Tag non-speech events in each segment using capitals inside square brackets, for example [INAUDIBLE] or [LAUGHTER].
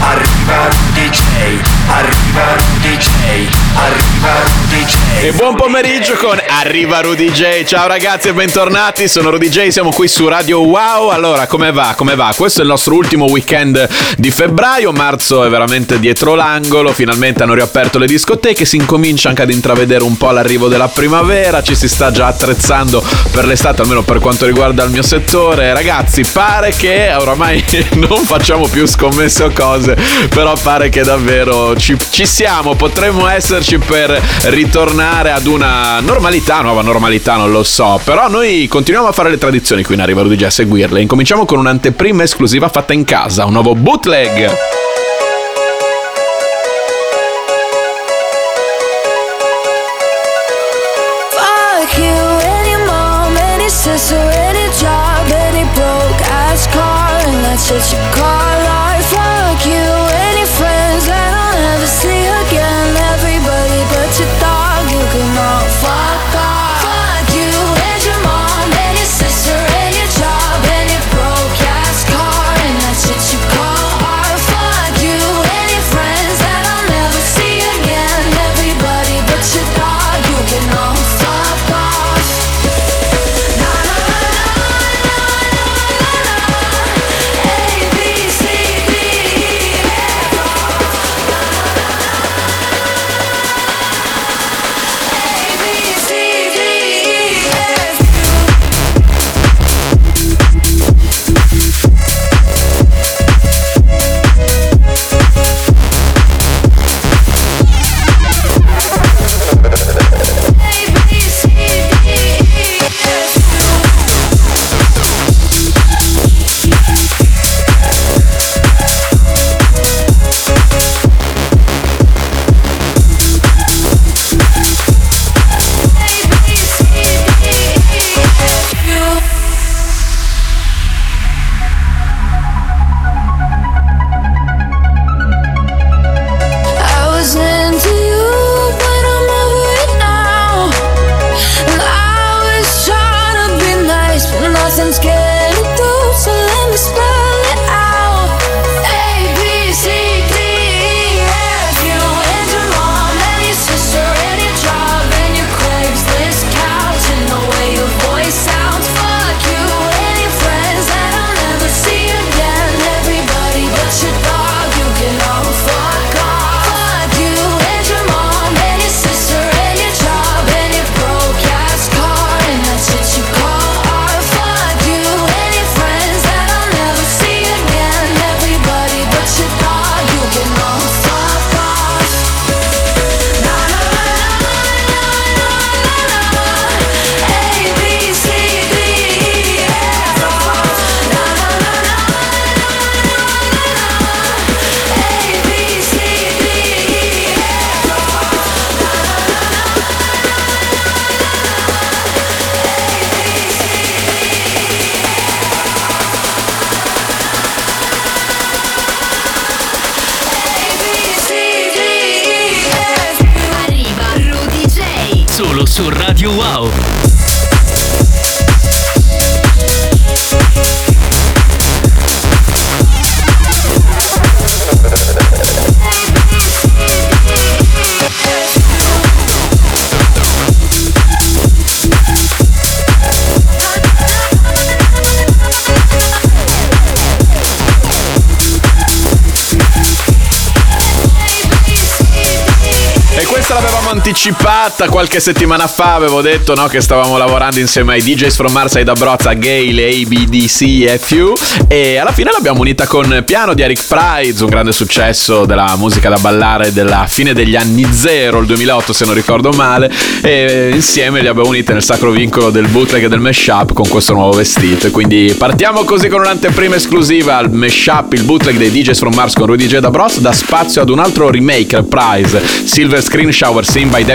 Arriva Rudy J. Arriva Rudy J. Arriva Rudy J. E buon pomeriggio con Arriva Rudy J. Ciao ragazzi e bentornati, sono Rudy J, siamo qui su Radio Wow. Allora, come va? Come va? Questo è il nostro ultimo weekend di febbraio, marzo è veramente dietro l'angolo, finalmente hanno riaperto le discoteche, si incomincia anche ad intravedere un po' l'arrivo della primavera, ci si sta già attrezzando per l'estate, almeno per quanto riguarda il mio settore. Ragazzi, pare che oramai [LAUGHS] non facciamo più scommesse o cose, però pare che davvero ci, ci siamo, potremmo esserci per ritornare ad una normalità, nuova normalità, non lo so, però noi continuiamo a fare le tradizioni qui in Arriva Rudy a seguirle. Incominciamo con un'anteprima esclusiva fatta in casa, un nuovo bootleg. Fuck you, anticipata qualche settimana fa, avevo detto no, che stavamo lavorando insieme ai DJs from Mars, da Brozza, Gale, ABDC e FU e alla fine l'abbiamo unita con Piano di Eric Price, un grande successo della musica da ballare della fine degli anni zero, il 2008 se non ricordo male, e insieme li abbiamo unite nel sacro vincolo del bootleg e del mashup con questo nuovo vestito. Quindi partiamo così con un'anteprima esclusiva al mashup, il bootleg dei DJs from Mars con Rudy J. Da Bros, da spazio ad un altro remake, Prize, Silver Screen Shower Scene by David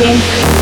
silver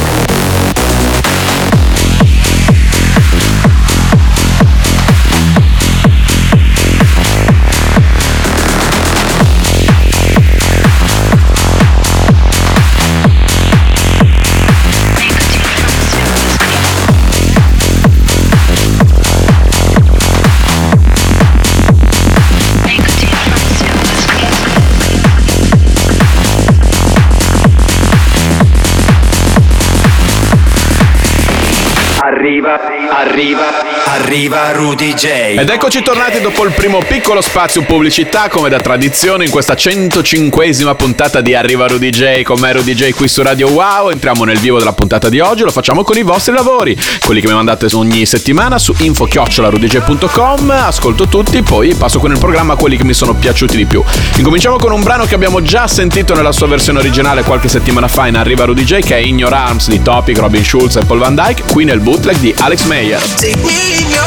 Arriva, arriva, Rudy J. Ed eccoci tornati dopo il primo piccolo spazio pubblicità, come da tradizione, in questa 105esima puntata di Arriva Rudy J. Con me Rudy J qui su Radio Wow. Entriamo nel vivo della puntata di oggi, lo facciamo con i vostri lavori, quelli che mi mandate ogni settimana su info-rudyj.com. Ascolto tutti, poi passo con il programma quelli che mi sono piaciuti di più. Incominciamo con un brano che abbiamo già sentito nella sua versione originale qualche settimana fa in Arriva Rudy J, che è In Your Arms di Topic, Robin Schulz e Paul Van Dyke, qui nel bootleg di Alex Mayer. Take me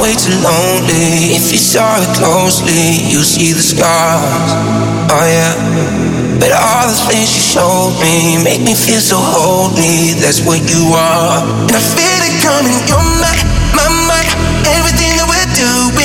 way too lonely. If you saw it closely, you see the scars. Oh yeah. But all the things you showed me make me feel so holy. That's what you are. And I feel it coming. You're my, my, my. Everything that we're doing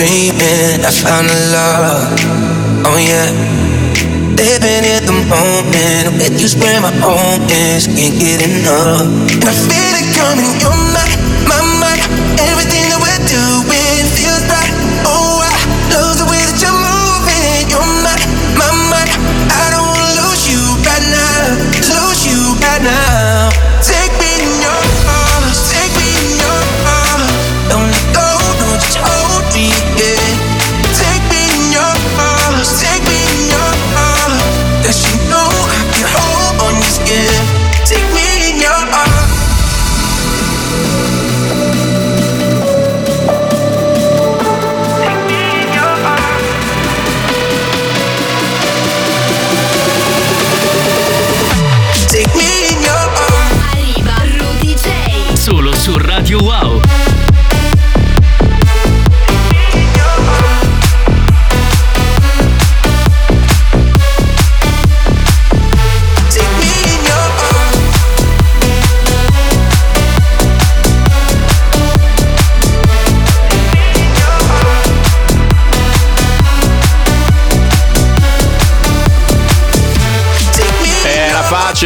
dreaming. I found a love, oh yeah. Living in the moment, with you where my home is. Can't get enough. And I feel it coming,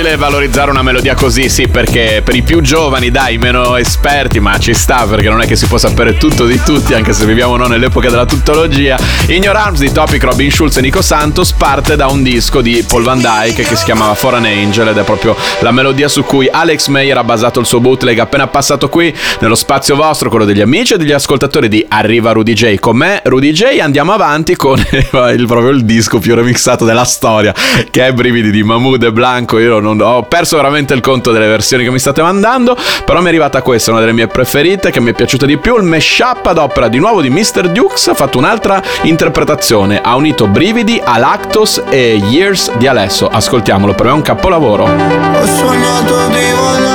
facile valorizzare una melodia così, sì, perché per i più giovani, dai, meno esperti, ma ci sta perché non è che si può sapere tutto di tutti, anche se viviamo no, nell'epoca della tuttologia. In Your Arms di Topic, Robin Schulz e Nico Santos parte da un disco di Paul Van Dyke che si chiamava For an Angel ed è proprio la melodia su cui Alex Mayer ha basato il suo bootleg appena passato qui nello spazio vostro, quello degli amici e degli ascoltatori di Arriva Rudy J. Con me, Rudy J, andiamo avanti con [LAUGHS] il, proprio il disco più remixato della storia, che è Brividi di Mahmood e Blanco. Io non, ho perso veramente il conto delle versioni che mi state mandando, però mi è arrivata questa, una delle mie preferite, che mi è piaciuta di più, il mashup ad opera di nuovo di Mr. Dukes, ha fatto un'altra interpretazione, ha unito Brividi a Lactos e Years di Alesso. Ascoltiamolo, per me è un capolavoro. Ho sognato di volare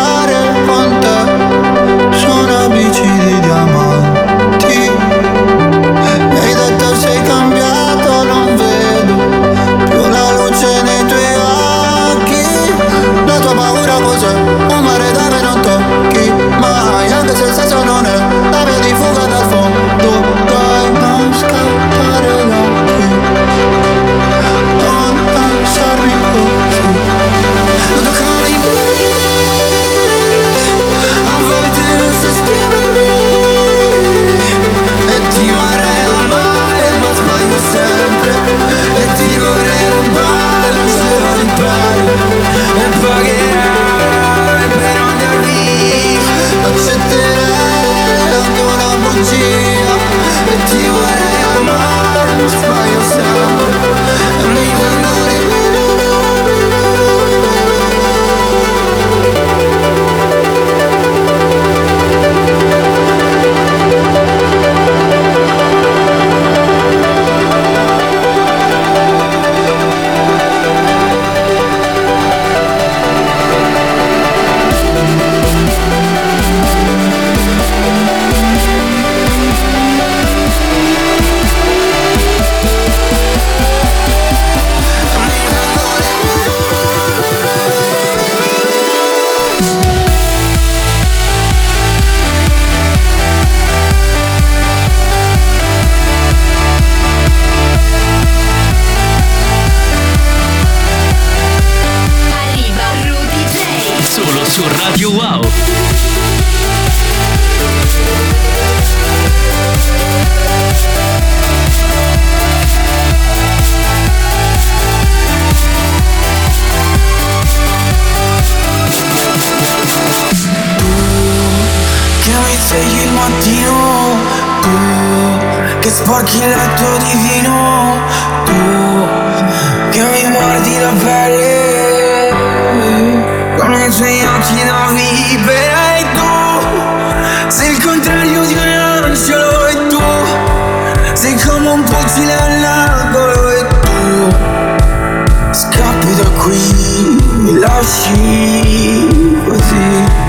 che sporchi il letto divino Tu che mi guardi la pelle. Con i tuoi occhi da vivere E tu. Sei il contrario di un angelo E tu. Sei come un fucile all'angolo E tu. Scappi da qui Mi lasci così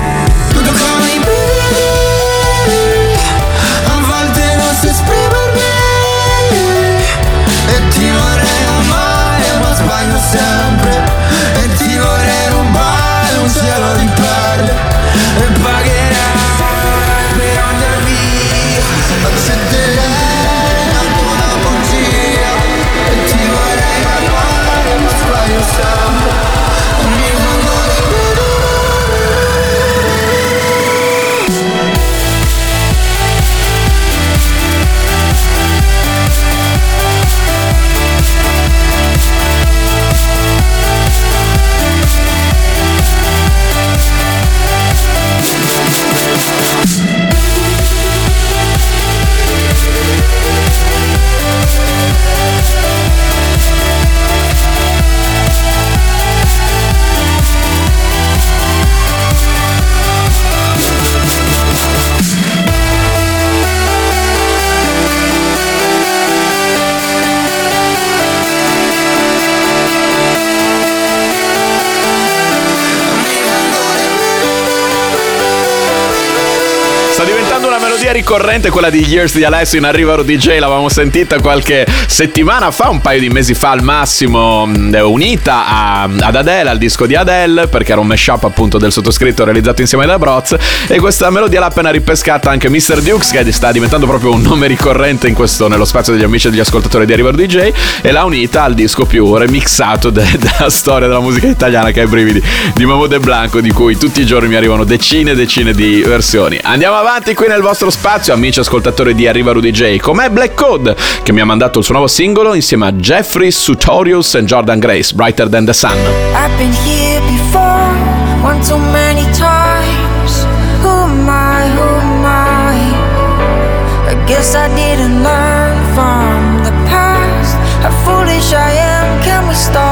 melodia ricorrente, quella di Years di Alessio in Arriva Rudy J, l'avevamo sentita qualche settimana fa, un paio di mesi fa al massimo, mh, unita a- ad Adele, al disco di Adele, perché era un mashup appunto del sottoscritto realizzato insieme da Broz. E questa melodia l'ha appena ripescata anche Mr. Dukes, che sta diventando proprio un nome ricorrente in questo, nello spazio degli amici e degli ascoltatori di Arriva Rudy J, e l'ha unita al disco più remixato de- [LAUGHS] della storia della musica italiana, che è brividi di Mahmoud e Blanco, di cui tutti i giorni mi arrivano decine e decine di versioni. Andiamo avanti qui nel vostro spazio, amici ascoltatori di Arriva Rudy J. Com'è Black Code, che mi ha mandato il suo nuovo singolo insieme a Jeffrey Sutorius e Jordan Grace, Brighter Than the Sun. I've been here before, one too many times. Who am I? Who am I? I guess I didn't learn from the past. How foolish I am. Can we start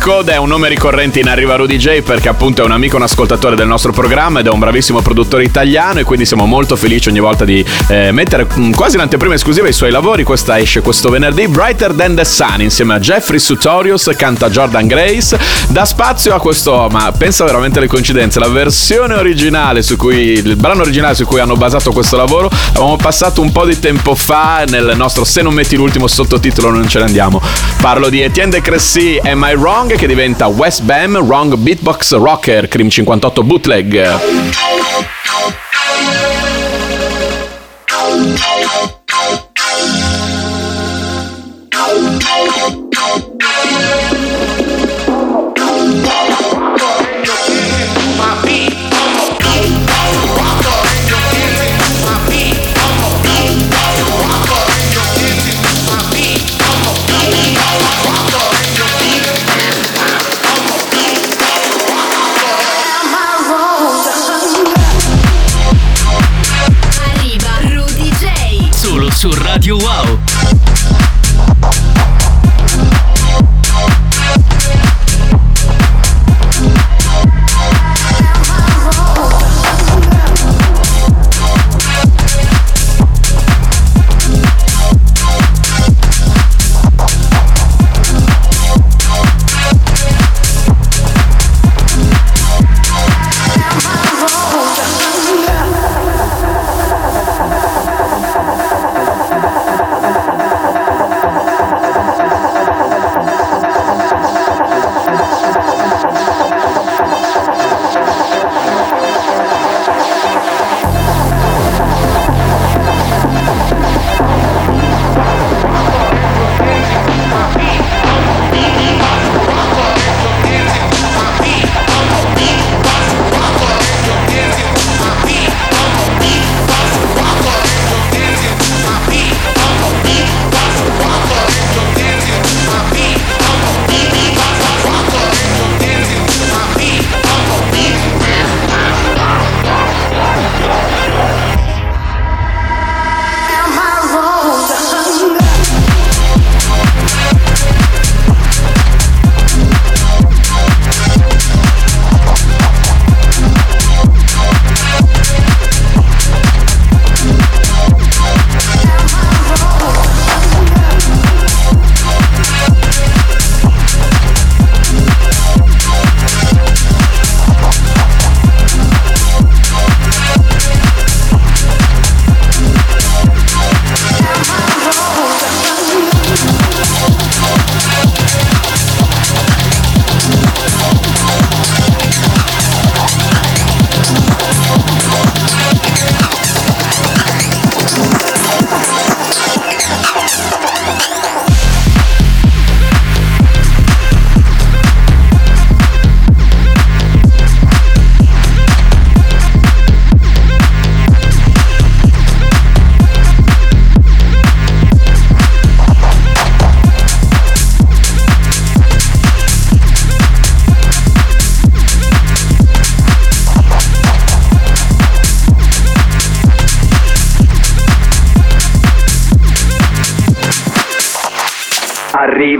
Code è un nome ricorrente in Arriva Rudy J perché appunto è un amico, un ascoltatore del nostro programma ed è un bravissimo produttore italiano e quindi siamo molto felici ogni volta di eh, mettere mm, quasi l'anteprima esclusiva ai suoi lavori. Questa esce questo venerdì, Brighter Than the Sun, insieme a Jeffrey Sutorius, canta Jordan Grace, dà spazio a questo, ma pensa veramente alle coincidenze, la versione originale su cui, il brano originale su cui hanno basato questo lavoro, avevamo passato un po' di tempo fa nel nostro Se non metti l'ultimo sottotitolo non ce ne andiamo. Parlo di Etienne de Cressy, Am I Wrong? Che diventa West Bam Wrong Beatbox Rocker, Cream 58 Bootleg. Radio Wow.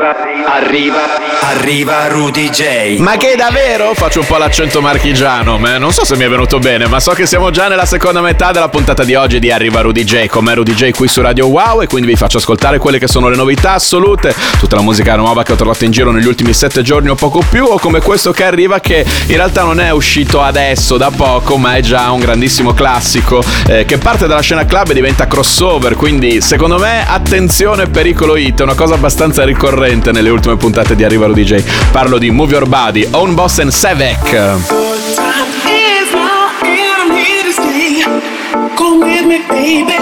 Arriva, arriva, arriva Rudy J. Ma che davvero? Faccio un po' l'accento marchigiano, ma non so se mi è venuto bene, ma so che siamo già nella seconda metà della puntata di oggi di Arriva Rudy J, come Rudy J qui su Radio Wow e quindi vi faccio ascoltare quelle che sono le novità assolute, tutta la musica nuova che ho trovato in giro negli ultimi sette giorni o poco più, o come questo che arriva che in realtà non è uscito adesso da poco, ma è già un grandissimo classico eh, che parte dalla scena club e diventa crossover, quindi secondo me attenzione pericolo hit, è una cosa abbastanza ricorrente nelle ultime puntate di Arriva Rudy J. Parlo di Move Your Body, Own Boss and stay. Come with me, baby.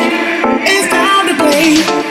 It's time to play.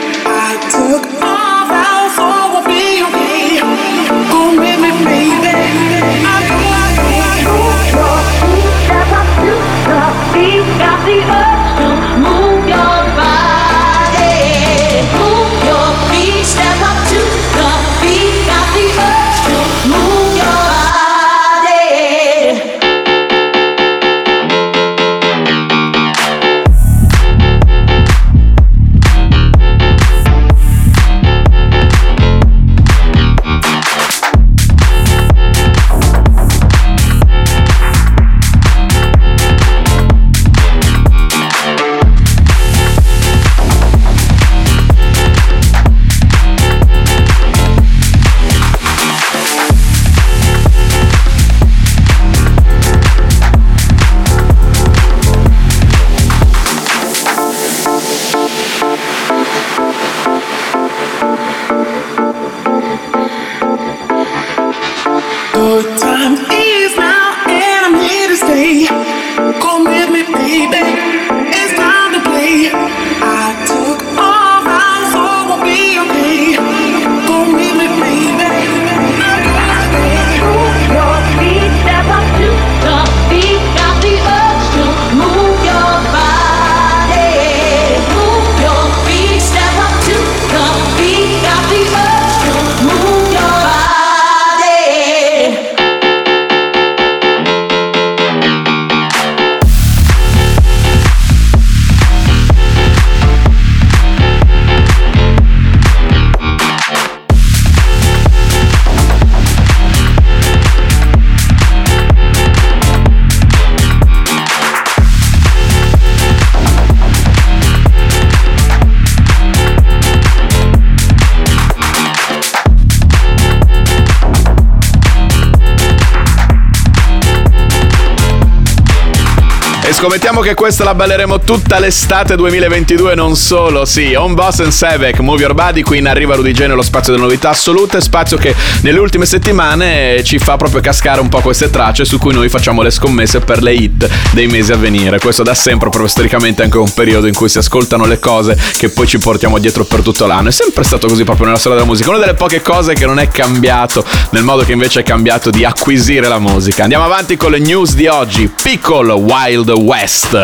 Scommettiamo che questa la balleremo tutta l'estate 2022, non solo. Sì, On Boss and Sevek, Move Your Body, qui in arriva Rudy J nello spazio delle novità assolute, spazio che nelle ultime settimane ci fa proprio cascare un po' queste tracce su cui noi facciamo le scommesse per le hit dei mesi a venire. Questo da sempre, proprio storicamente, anche un periodo in cui si ascoltano le cose che poi ci portiamo dietro per tutto l'anno. È sempre stato così proprio nella storia della musica. Una delle poche cose che non è cambiato, nel modo che invece è cambiato di acquisire la musica. Andiamo avanti con le news di oggi. Piccolo Wild West.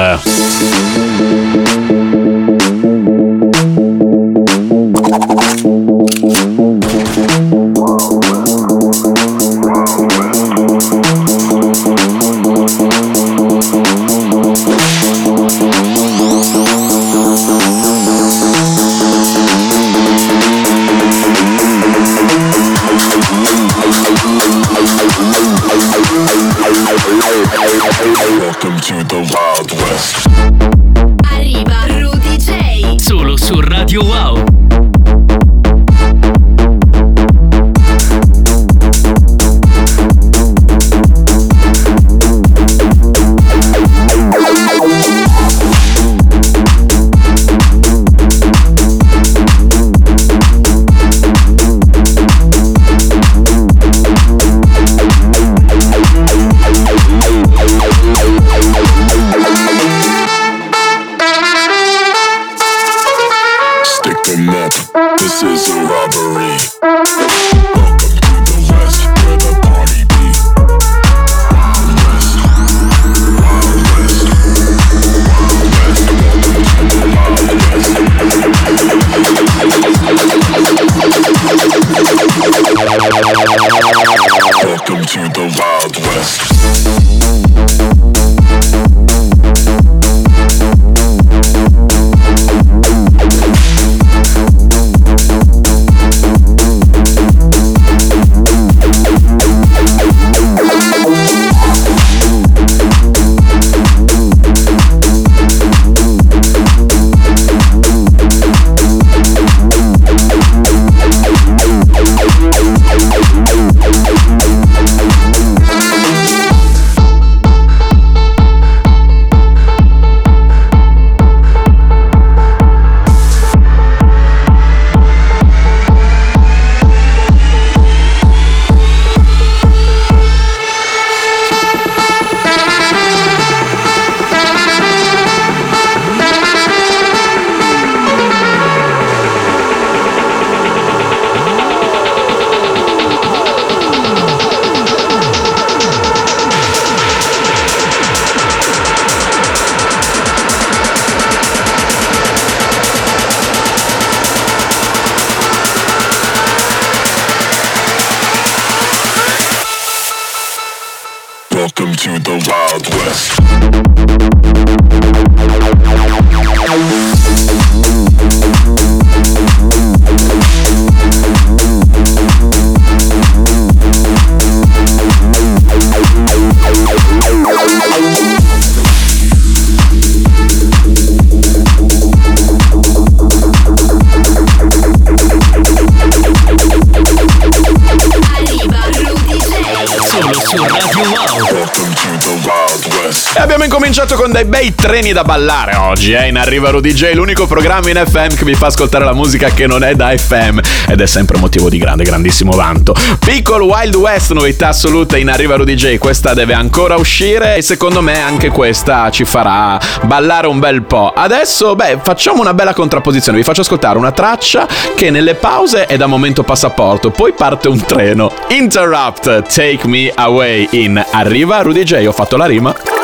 Treni da ballare oggi, eh? In Arriva Rudy J, l'unico programma in FM che vi fa ascoltare la musica che non è da FM ed è sempre motivo di grande, grandissimo vanto. Piccolo Wild West, novità assoluta in Arriva Rudy J, questa deve ancora uscire e secondo me anche questa ci farà ballare un bel po'. Adesso, beh, facciamo una bella contrapposizione, vi faccio ascoltare una traccia che nelle pause è da momento passaporto, poi parte un treno. Interrupt, take me away in Arriva Rudy J, ho fatto la rima.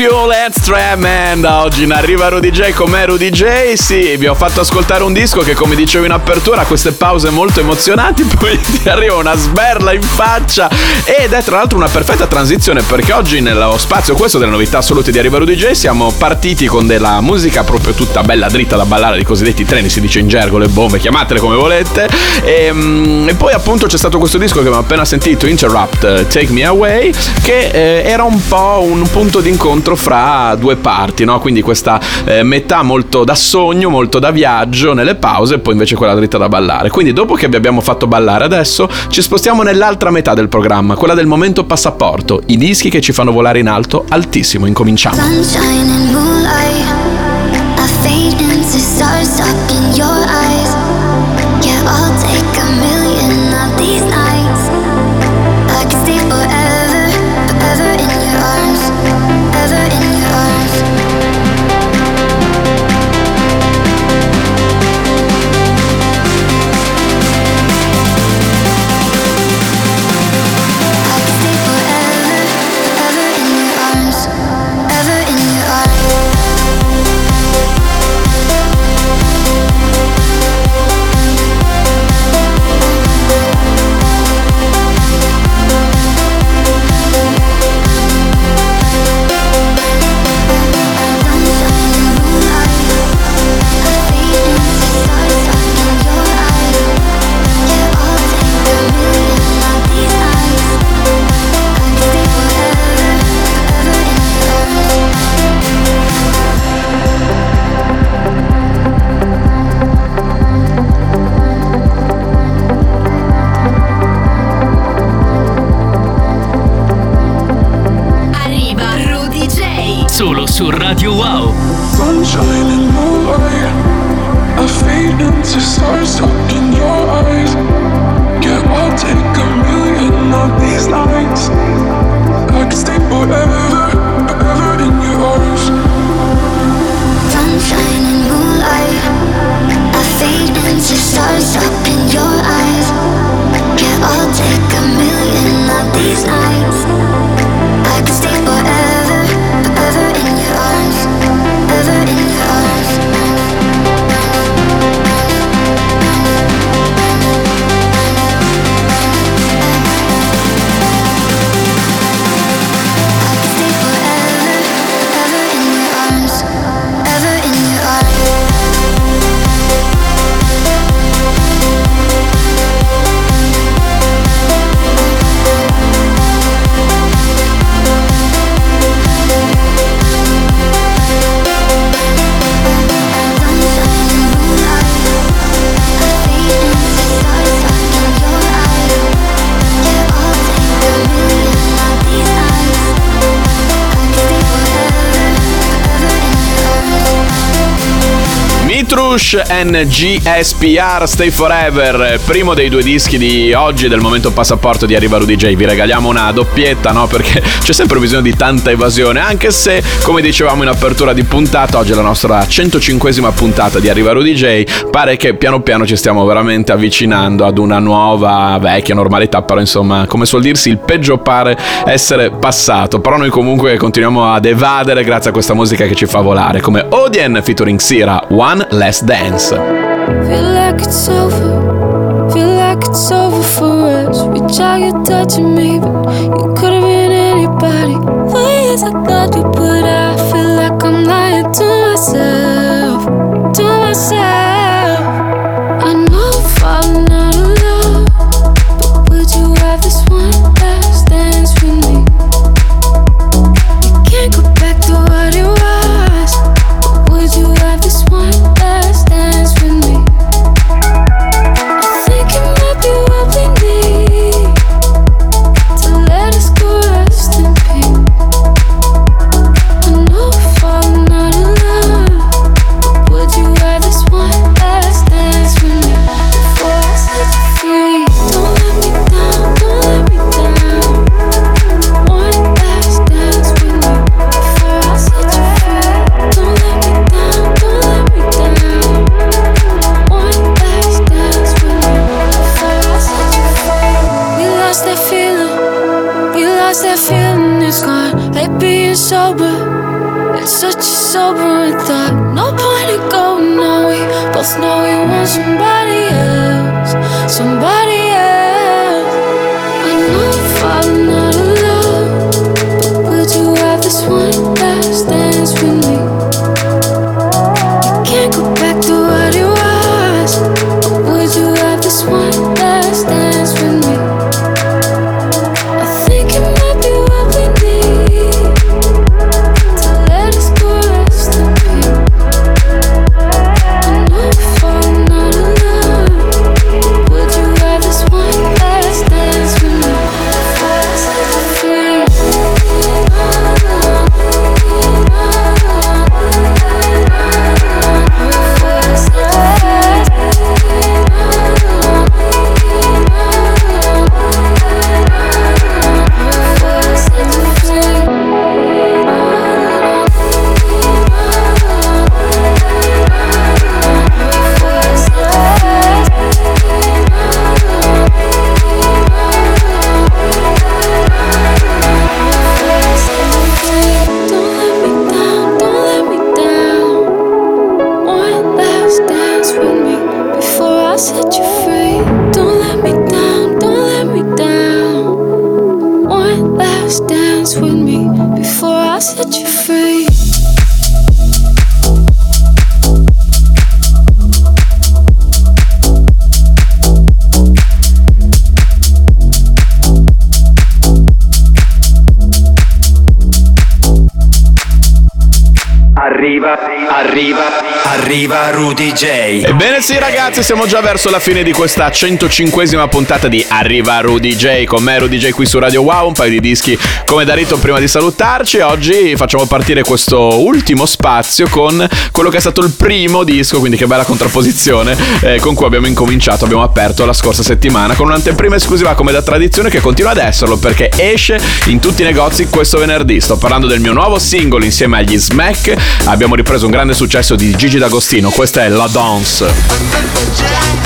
Violence, Tremenda Oggi in arriva Rudy J con me Rudy J. Sì, vi ho fatto ascoltare un disco che come dicevo in apertura ha queste pause molto emozionanti [LAUGHS] Poi ti arriva una sberla in faccia Ed è tra l'altro una perfetta transizione Perché oggi nello spazio questo delle novità assolute di Arriva Rudy J Siamo partiti con della musica proprio tutta bella dritta da ballare I cosiddetti treni, si dice in gergo, le bombe, chiamatele come volete. E, mm, e poi appunto c'è stato questo disco che abbiamo appena sentito Interrupt, Take Me Away Che eh, era un po' un punto d'incontro fra due parti, no? Quindi questa eh, metà molto da sogno, molto da viaggio nelle pause, e poi invece quella dritta da ballare. Quindi dopo che vi abbiamo fatto ballare adesso, ci spostiamo nell'altra metà del programma, quella del momento passaporto, i dischi che ci fanno volare in alto altissimo. Incominciamo. Sunshine and moonlight. I fade into stars stuck in your Bush NGSPR Stay Forever, primo dei due dischi di oggi del momento passaporto di Arrivaru DJ. Vi regaliamo una doppietta, no? Perché [LAUGHS] c'è sempre bisogno di tanta evasione, anche se, come dicevamo in apertura di puntata, oggi è la nostra 105esima puntata di Arrivaru DJ. Pare che piano piano ci stiamo veramente avvicinando ad una nuova vecchia normalità, però insomma, come suol dirsi, il peggio pare essere passato. Però noi comunque continuiamo ad evadere grazie a questa musica che ci fa volare, come Odien featuring Sira, One Less Day. Dance. Feel like it's over, feel like it's over for us. Reach out, you're touching me, but you could have been anybody. Why is I thought you, but I feel like I'm lying to myself. Arriva Rudy J. Ebbene sì ragazzi, siamo già verso la fine di questa 105esima puntata di Arriva Rudy J. Con me Rudy J qui su Radio Wow, un paio di dischi come da rito prima di salutarci. Oggi facciamo partire questo ultimo spazio con quello che è stato il primo disco, quindi che bella contrapposizione, eh, con cui abbiamo incominciato, abbiamo aperto la scorsa settimana con un'anteprima esclusiva come da tradizione che continua ad esserlo perché esce in tutti i negozi questo venerdì. Sto parlando del mio nuovo singolo insieme agli Smack. Abbiamo ripreso un grande successo di Gigi D'Agostino, questa è La Dance.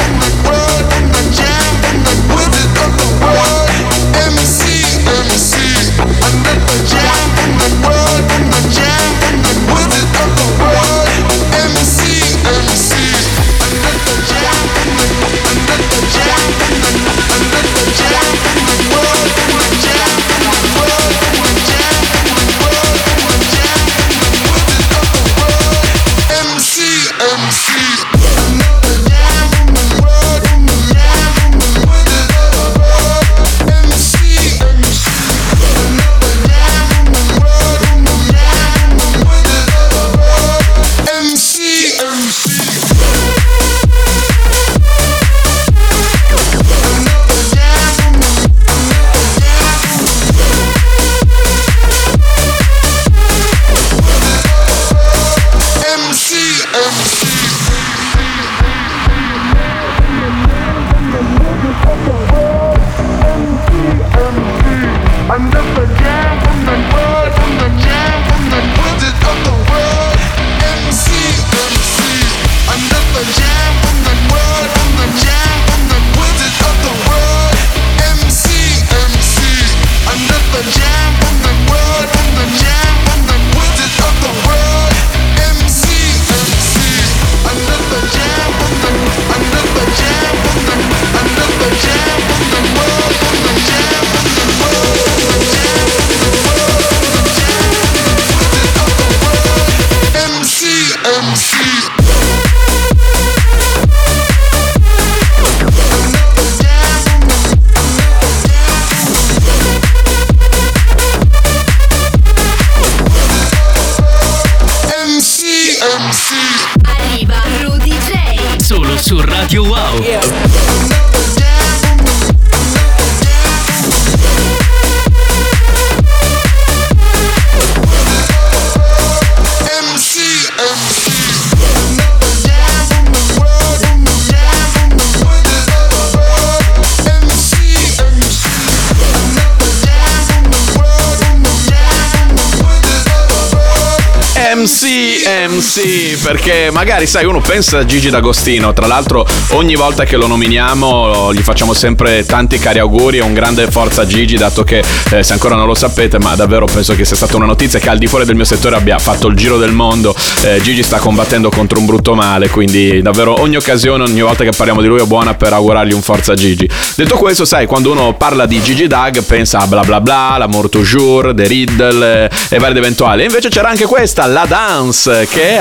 see. Perché magari sai uno pensa a Gigi D'Agostino, tra l'altro ogni volta che lo nominiamo gli facciamo sempre tanti cari auguri e un grande forza a Gigi dato che eh, se ancora non lo sapete ma davvero penso che sia stata una notizia che al di fuori del mio settore abbia fatto il giro del mondo, eh, Gigi sta combattendo contro un brutto male, quindi davvero ogni occasione, ogni volta che parliamo di lui è buona per augurargli un forza a Gigi. Detto questo sai quando uno parla di Gigi Dag pensa a bla bla bla, l'amour toujours, The Riddle eh, e vari ed eventuali, invece c'era anche questa, la Dance, che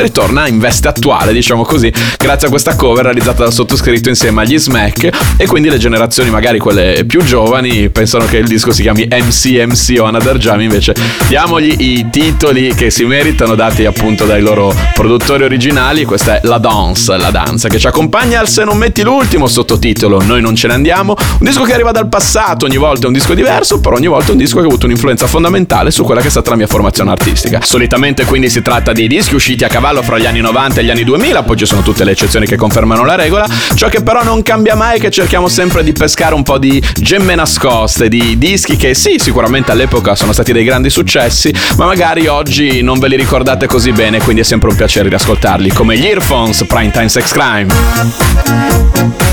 mm, ritorna in veste attuale, diciamo così, grazie a questa cover realizzata dal sottoscritto insieme agli Smack. E quindi le generazioni, magari quelle più giovani, pensano che il disco si chiami MCMC o Another Jam. Invece, diamogli i titoli che si meritano, dati appunto dai loro produttori originali. Questa è La Dance, la danza che ci accompagna al Se non metti l'ultimo sottotitolo Noi non ce ne andiamo. Un disco che arriva dal passato, ogni volta è un disco diverso, però ogni volta è un disco che ha avuto un'influenza fondamentale su quella che è stata la mia formazione artistica. Solitamente quindi si tratta di dischi usciti a cavallo fra gli anni 90 e gli anni 2000, poi ci sono tutte le eccezioni che confermano la regola. Ciò che però non cambia mai è che cerchiamo sempre di pescare un po' di gemme nascoste, di dischi che sì, sicuramente all'epoca sono stati dei grandi successi, ma magari oggi non ve li ricordate così bene, quindi è sempre un piacere riascoltarli, come gli Earphones Primetime Sex Crime.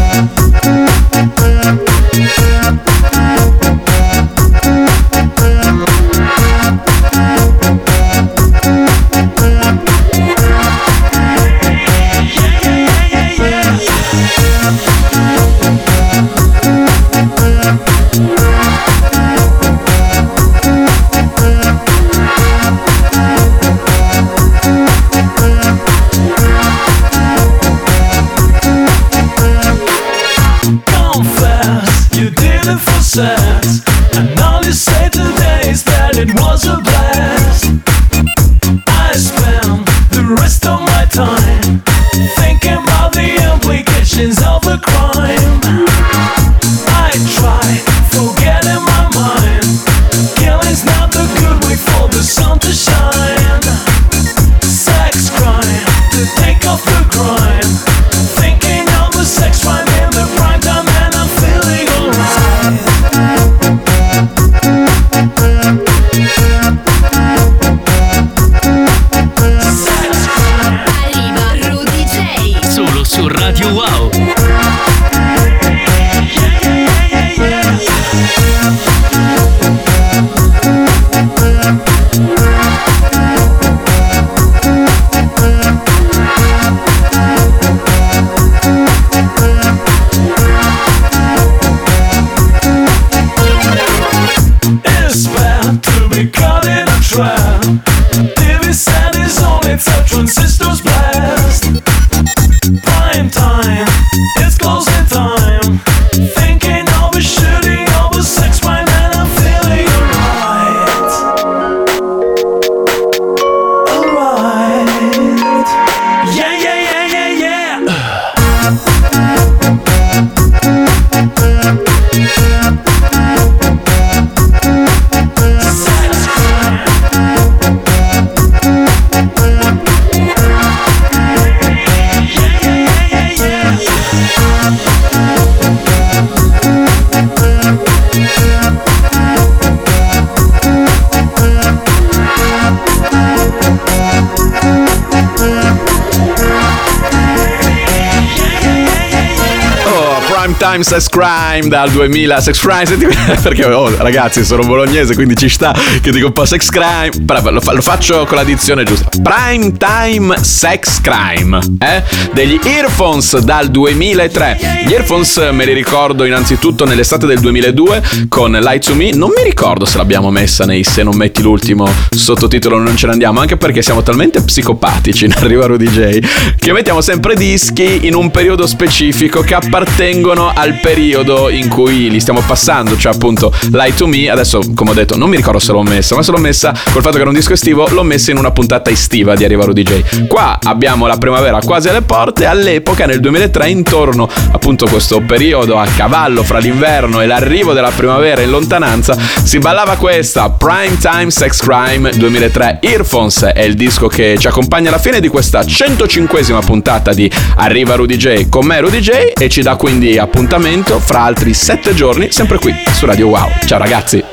Time Sex Crime dal 2000 Sex Crime [LAUGHS] perché oh, ragazzi sono bolognese quindi ci sta che dico un po' Sex Crime però lo, lo faccio con la dizione giusta. Prime Time Sex Crime eh? degli Earphones dal 2003 gli Earphones me li ricordo innanzitutto nell'estate del 2002 con Light to Me. Non mi ricordo se l'abbiamo messa nei Se non metti l'ultimo sottotitolo non ce ne andiamo anche perché siamo talmente psicopatici [LAUGHS] in Arriva Rudy J che mettiamo sempre dischi in un periodo specifico che appartengono al periodo in cui li stiamo passando, cioè appunto Light to Me, adesso come ho detto non mi ricordo se l'ho messa, ma se l'ho messa col fatto che era un disco estivo, l'ho messa in una puntata estiva di Arriva Rudy J. Qua abbiamo la primavera quasi alle porte, all'epoca nel 2003 intorno appunto a questo periodo a cavallo fra l'inverno e l'arrivo della primavera in lontananza si ballava questa Prime Time Sex Crime 2003 Earphones è il disco che ci accompagna alla fine di questa 105esima puntata di Arriva Rudy J. Con me Rudy J e ci dà quindi appuntamento fra altri 7 giorni sempre qui su Radio Wow. Ciao ragazzi!